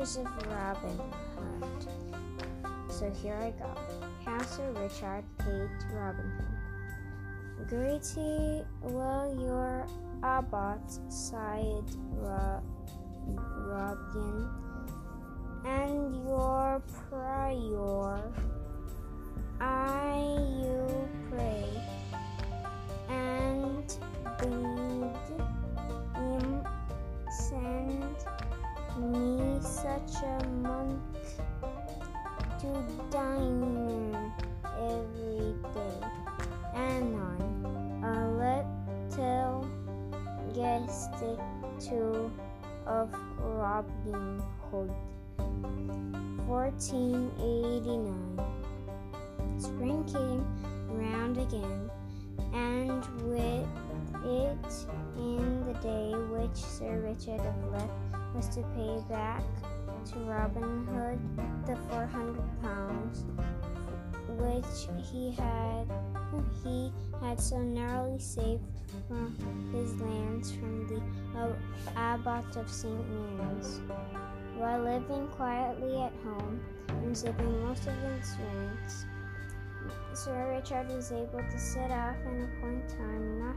Adventures of Robin Hood. So here I go. How Richard paid Robin Hood. Greedy will your abbot, sighed Ro- Robin, and your prior, I you pray, and bid him send me such a monk to dine every day, and on a little to of Robin Hood. 1489. Spring came round again, and with it in the day which Sir Richard of Leth was to pay back to Robin Hood the four hundred pounds which he had he had so narrowly saved from his lands from the uh, abbot of St. Mary's. While living quietly at home and saving most of his rents, Sir Richard was able to set off and appoint time not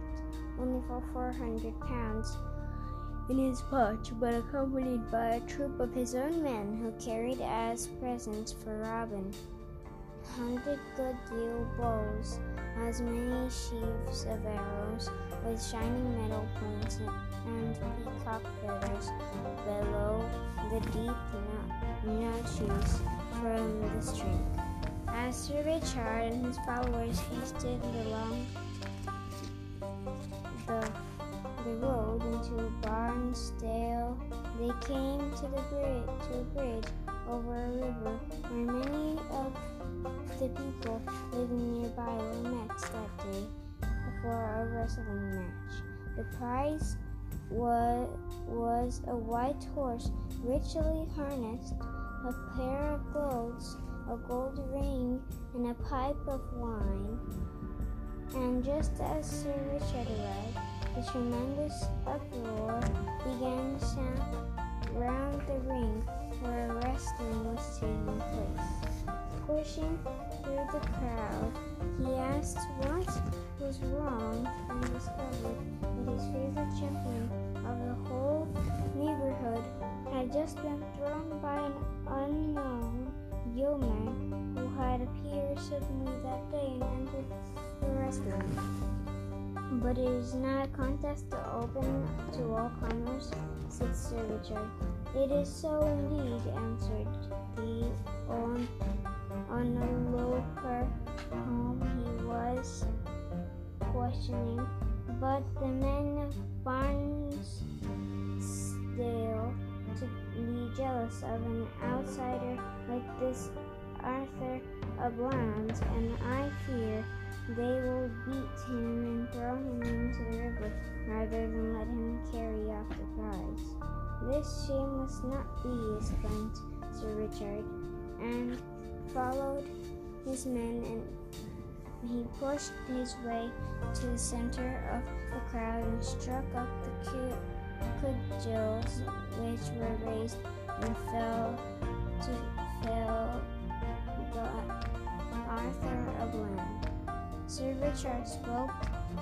only for four hundred pounds in his pouch, but accompanied by a troop of his own men who carried as presents for Robin a hundred good deal bows, as many sheaves of arrows with shining metal points and peacock feathers below the deep not notches from the string. As Sir Richard and his followers feasted the, Barnsdale, they came to the bridge to a bridge over a river where many of the people living nearby were met that day for a wrestling match. The prize was, was a white horse richly harnessed, a pair of clothes, a gold ring, and a pipe of wine. And just as Sir Richard arrived, a tremendous uproar began to sound round the ring where wrestling was taking place. Pushing through the crowd, he asked what was wrong and discovered that his favorite champion of the whole neighborhood had just been thrown by an unknown yeoman who had appeared suddenly that day and entered the wrestling. But it is not a contest open to all comers, said Sir Richard. It is so indeed, answered the on, onlooker whom he was questioning. But the men of Barnsdale to be jealous of an outsider like this Arthur of Bland, and I fear they will beat him and throw him into the river rather than let him carry off the prize. This shame must not be, exclaimed Sir Richard, and followed his men and he pushed his way to the center of the crowd and struck up the cudgels which were raised and fell to fell the Arthur of Bland. Sir Richard spoke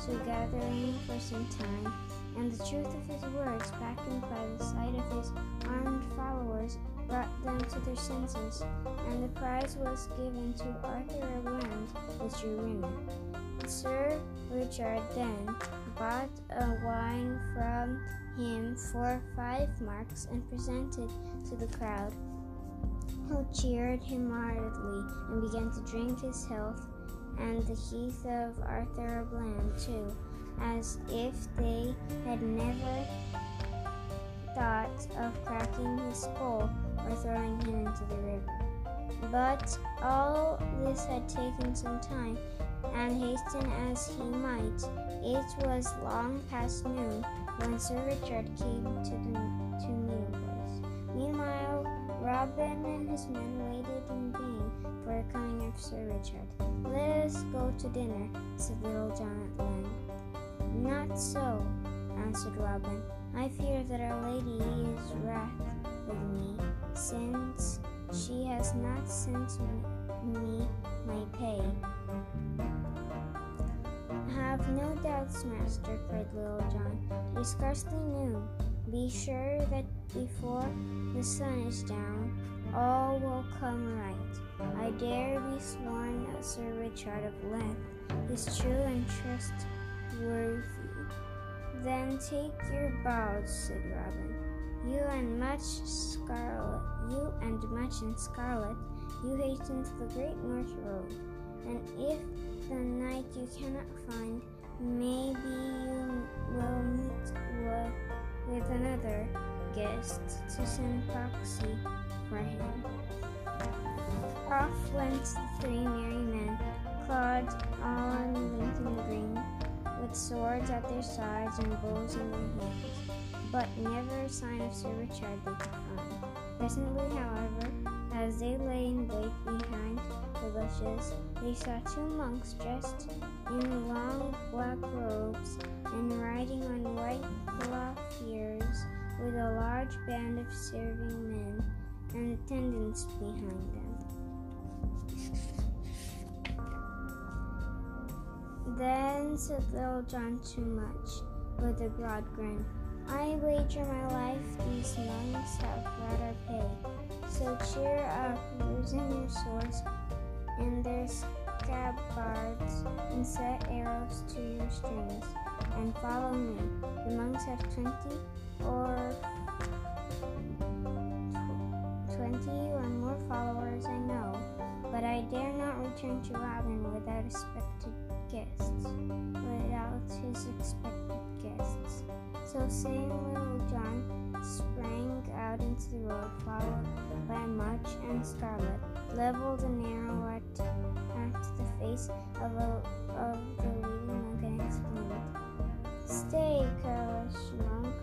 to gathering for some time, and the truth of his words, backed by the sight of his armed followers, brought them to their senses, and the prize was given to Arthur of Bland, the true winner. Sir Richard then bought a wine from him for five marks and presented to the crowd, who cheered him heartily and began to drink his health and the heath of Arthur of Bland too, as if they had never thought of cracking his skull or throwing him into the river. But all this had taken some time, and hasten as he might, it was long past noon when Sir Richard came to the to mealers. Meanwhile, Robin and his men waited in vain coming of Sir Richard. Let us go to dinner, said Little John at length. Not so, answered Robin. I fear that Our Lady is wrath with me, since she has not sent me my pay. Have no doubts, master, cried Little John. It is scarcely noon. Be sure that before the sun is down, all will come right. I dare be sworn that Sir Richard of Leth is true and trustworthy. Then take your bows, said Robin. You and Much scarlet, you and Much in scarlet, you hasten to the great north road. And if the knight you cannot find, maybe you will meet with another guest to send proxy for him. Off went the three merry men, clad on Lincoln Green, with swords at their sides and bows in their hands, but never a sign of Sir Richard they could find. Presently, however, as they lay in wait behind the bushes, they saw two monks dressed in long black robes and riding on white clothiers with a large band of serving men and attendants behind them. Then said Little John to Much, with a broad grin. I wager my life these monks have brought our pay. So cheer up, loosen your swords and their scabbards, and set arrows to your strings, and follow me. The monks have twenty or return to Robin without expected guests, without his expected guests. So saying, Little John sprang out into the road, followed by Much and Scarlet, leveled an arrow at, at the face of, a, of the leading monk and exclaimed, Stay, careless monk,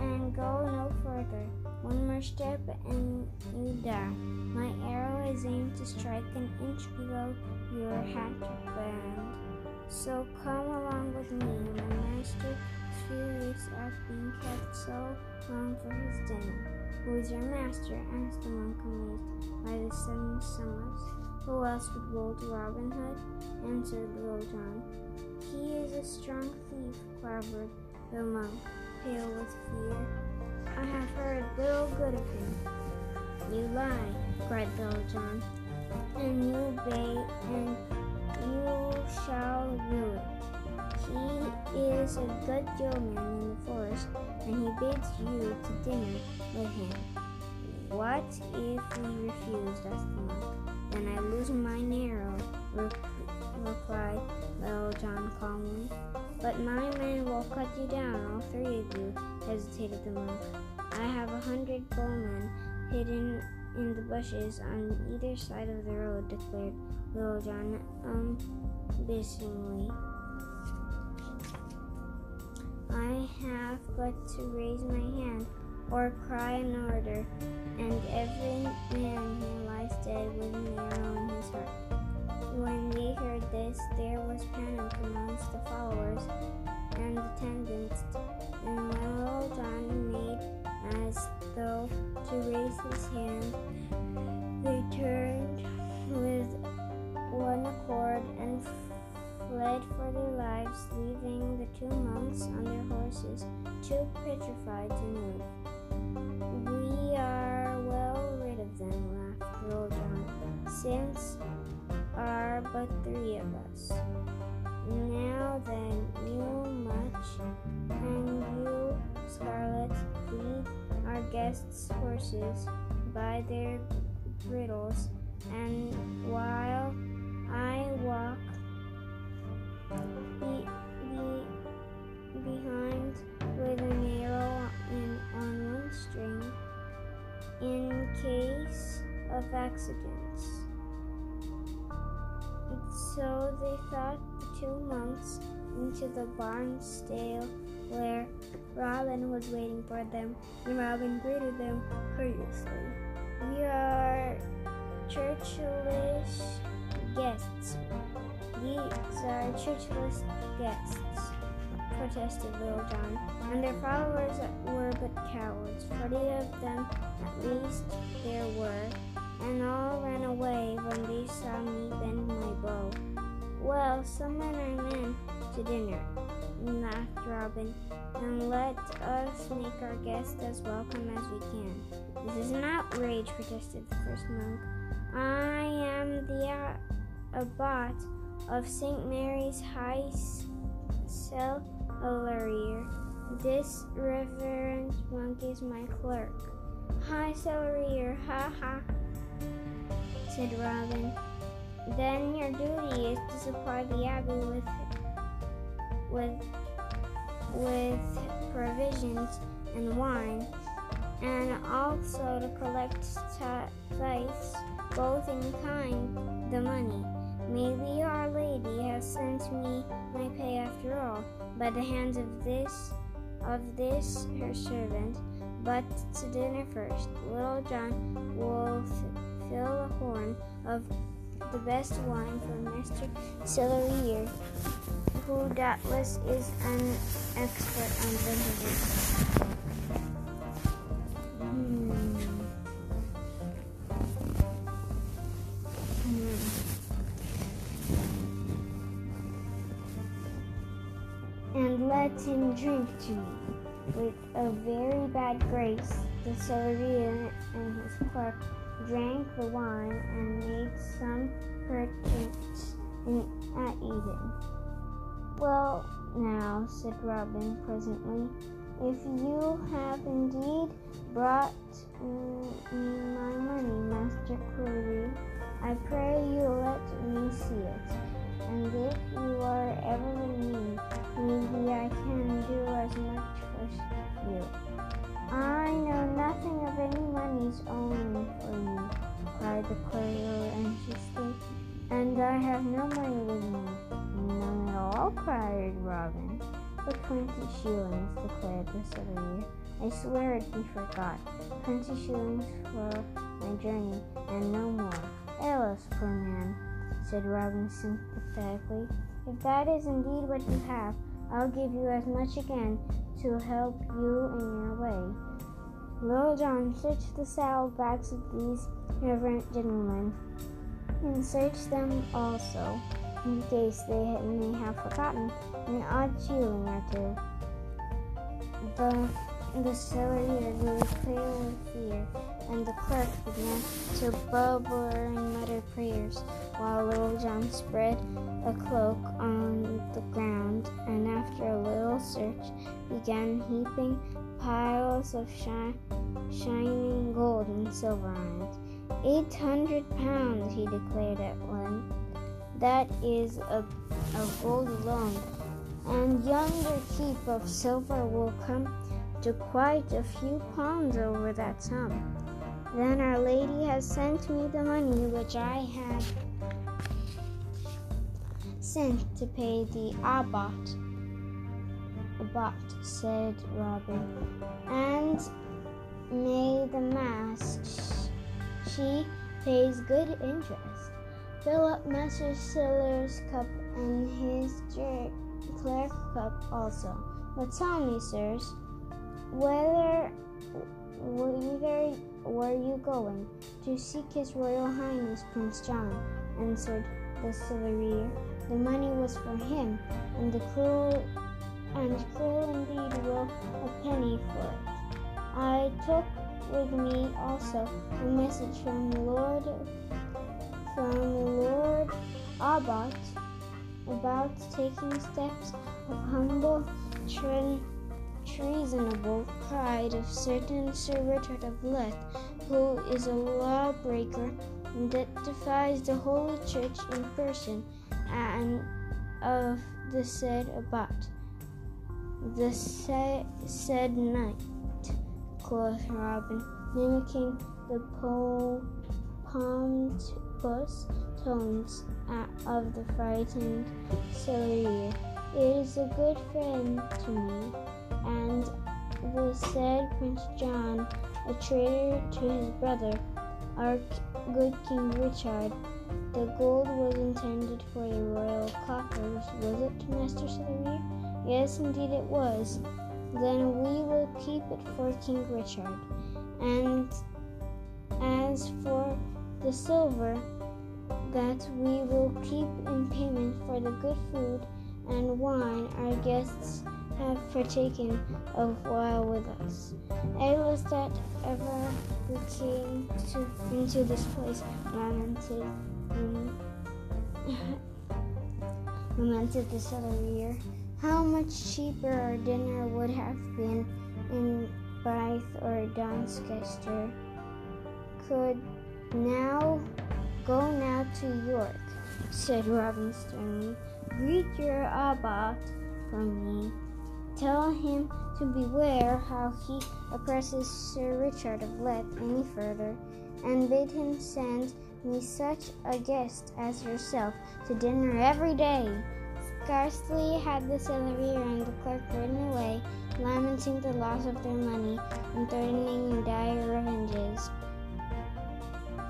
and go no further. One more step and you die. My arrow is aimed to strike an inch below your hat band. So come along with me. My master is furious at being kept so long for his dinner. Who is your master? asked the monk amazed by the sudden summons. Who else would bold Robin Hood? answered John. He is a strong thief, quavered the monk, pale with fear. I have heard little good of him. You lie, cried Little John, and you bait and you shall rue it. He is a good yeoman in the forest, and he bids you to dinner with him. What if we refuse? asked the monk. Then I lose my arrow, replied Little John calmly. But my men will cut you down, all three of you, hesitated the monk. I have a hundred bowmen hidden in the bushes on either side of the road, declared Little John um, unbissingly. I have but to raise my hand or cry an order, and every man here lies dead with an arrow in his heart. When they heard this, there was panic amongst the followers and attendants, and Little John made as though to raise his hand, by their bridles, and while I walk be, be, behind with an arrow in, on one string in case of accidents. So they thought the two monks into the barn stable where Robin was waiting for them, and Robin greeted them courteously. We are churchlish guests. These are churchless guests. protested Little John, and their followers were but cowards. Forty of them at least there were, and all ran away when they saw me bend my bow. Well, summon our men to dinner, laughed Robin, and let us make our guest as welcome as we can. This is an outrage, protested the first monk. I am the uh, abbot of St. Mary's High Cellarier. This reverend monk is my clerk. High Cellarier, ha ha, said Robin. Then your duty is to supply the abbey with with with provisions and wine, and also to collect tithes, both in kind, the money. Maybe Our Lady has sent me my pay after all, by the hands of this of this her servant. But to dinner first. Little John will f- fill a horn of the best wine for Mr. Cellarier, who doubtless is an expert on vintages. Hmm. And let him drink to me. With a very bad grace, the Cellarier and his clerk drank the wine and made some purchase at eating. Well, now, said Robin presently, if you have indeed brought me my money, Master Cleary, I pray you let me see it. And if you are ever in need, maybe I can do as much for you. I know nothing of any monies owing for you, cried the clerk anxiously, and I have no money with cried Robin. But twenty shillings, declared the Cellarier. I swear it be forgot. Twenty shillings for my journey, and no more. Alas, poor man, said Robin sympathetically. If that is indeed what you have, I'll give you as much again to help you in your way. Little John searched the saddlebags of these reverend gentlemen, and searched them also, in case they may have forgotten an odd shilling or two. The the Cellarier grew pale with fear, and the clerk began to bubble and mutter prayers, while Little John spread a cloak on the ground, and after a little search began heaping piles of shi- shining gold and silver on it. Eight hundred pounds, he declared at one. That is a, of gold alone, and yonder heap of silver will come to quite a few pounds over that sum. Then Our Lady has sent me the money which I had sent to pay the abbot. Abbot, said Robin, and may the mass she pays good interest. Fill up Master Siller's cup and his clerk cup also. But tell me, sirs, whether whither were you going? To seek His Royal Highness Prince John, answered the Cellarier. The money was for him, and the cruel and cruel indeed will a penny for it. I took with me also a message from the Lord from the Lord Abbot about taking steps of humble tre- treasonable pride of certain Sir Richard of Leith, who is a lawbreaker and that defies the Holy Church in person, and of the said Abbot. The sa- said knight, quoth Robin, mimicking the po- pompous tones uh, of the frightened Cellarier. It is a good friend to me, and the said Prince John, a traitor to his brother, our good King Richard. The gold was intended for the royal coffers, was it, Master Cellarier? Yes, indeed it was. Then we will keep it for King Richard. And as for the silver that we will keep in payment for the good food and wine our guests have partaken of while with us. It was that ever we came to, into this place lamented, um, lamented other year How much cheaper our dinner would have been in Bath or Doncaster. Could now go now to York, said Robin sternly. Greet your abbot from me. Tell him to beware how he oppresses Sir Richard of Leith any further, and bid him send me such a guest as yourself to dinner every day. Scarcely had the Celerier and the clerk ridden away, lamenting the loss of their money and threatening dire revenges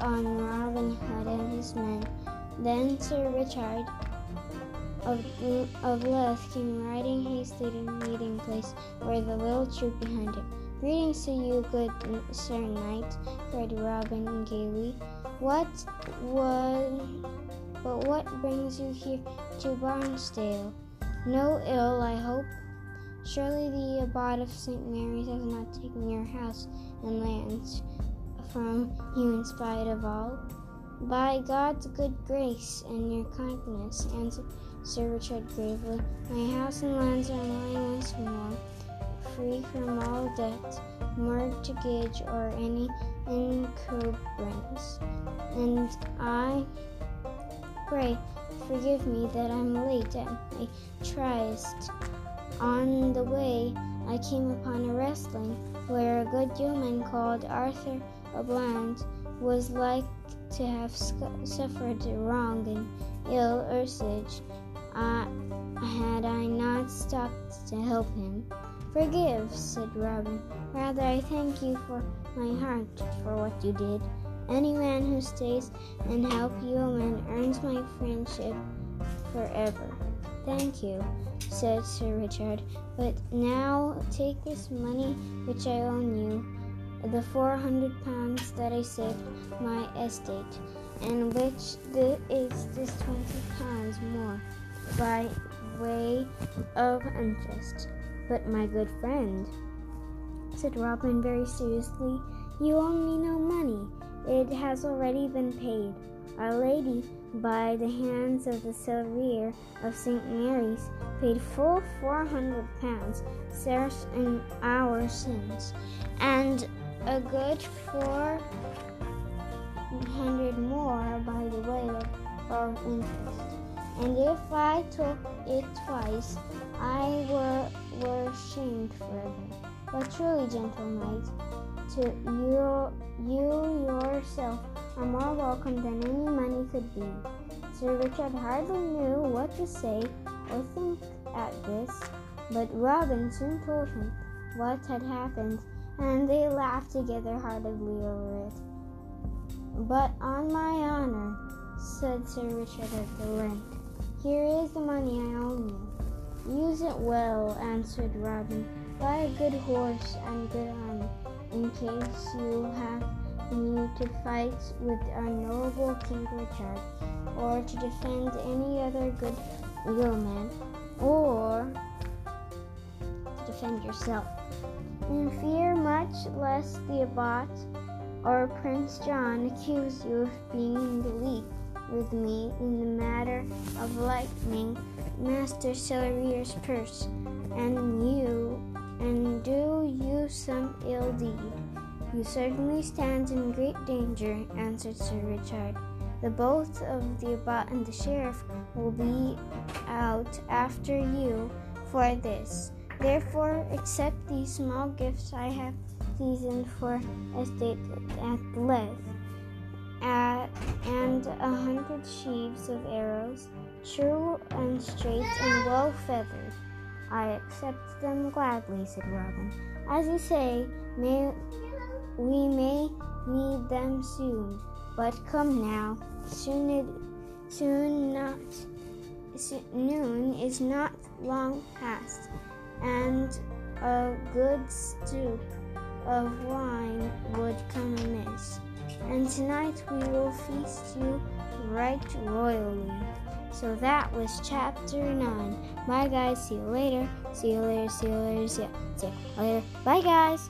on Robin Hood and his men. Then Sir Richard of, of Leith came riding hastily to the meeting place where the little troop behind him. Greetings to you, good Sir Knight, cried Robin gaily. What was but what brings you here to Barnsdale? No ill, I hope. Surely the abbot of St. Mary's has not taken your house and lands from you in spite of all. By God's good grace and your kindness, answered Sir Richard gravely, my house and lands are mine once more, free from all debt, mortgage, or any encumbrance. And I pray forgive me that I'm late at my tryst. On the way, I came upon a wrestling where a good yeoman called Arthur O'Bland was like to have suffered wrong and ill usage. Uh, had I not stopped to help him. Forgive, said Robin. Rather, I thank you for my heart for what you did. Any man who stays and helps yeomen earns my friendship forever. Thank you, said Sir Richard. But now take this money which I owe you, the four hundred pounds that I saved my estate, and which the, is this twenty pounds more by way of interest. But my good friend, said Robin very seriously, you owe me no money. It has already been paid. Our Lady, by the hands of the Celerier of St. Mary's, paid full four hundred pounds, scarce in our sins, and a good four hundred more by the way of, of interest. And if I took it twice, I were, were shamed forever. But truly, gentle knight, to you, you yourself are more welcome than any money could be. Sir Richard hardly knew what to say or think at this, but Robin soon told him what had happened, and they laughed together heartily over it. But on my honor, said Sir Richard at the length, here is the money I owe you. Use it well, answered Robin. Buy a good horse and good armor in case you have need to fight with our noble King Richard, or to defend any other good yeoman, or to defend yourself. In fear much lest the abbot or Prince John accuse you of being in the league with me in the matter of lightening Master Celerier's purse, and you and do you some ill deed. You certainly stand in great danger, answered Sir Richard. The both of the abbot and the sheriff will be out after you for this. Therefore, accept these small gifts I have seasoned for estate at at, and a hundred sheaves of arrows, true and straight and well feathered. I accept them gladly, said Robin. As you say, may we may need them soon. But come now, soon it soon not noon is not long past, and a good stoup of wine would come amiss. And tonight we will feast you right royally. So that was chapter 9. Bye, guys. See you later. See you later. See you later. See you, see you later. Bye, guys.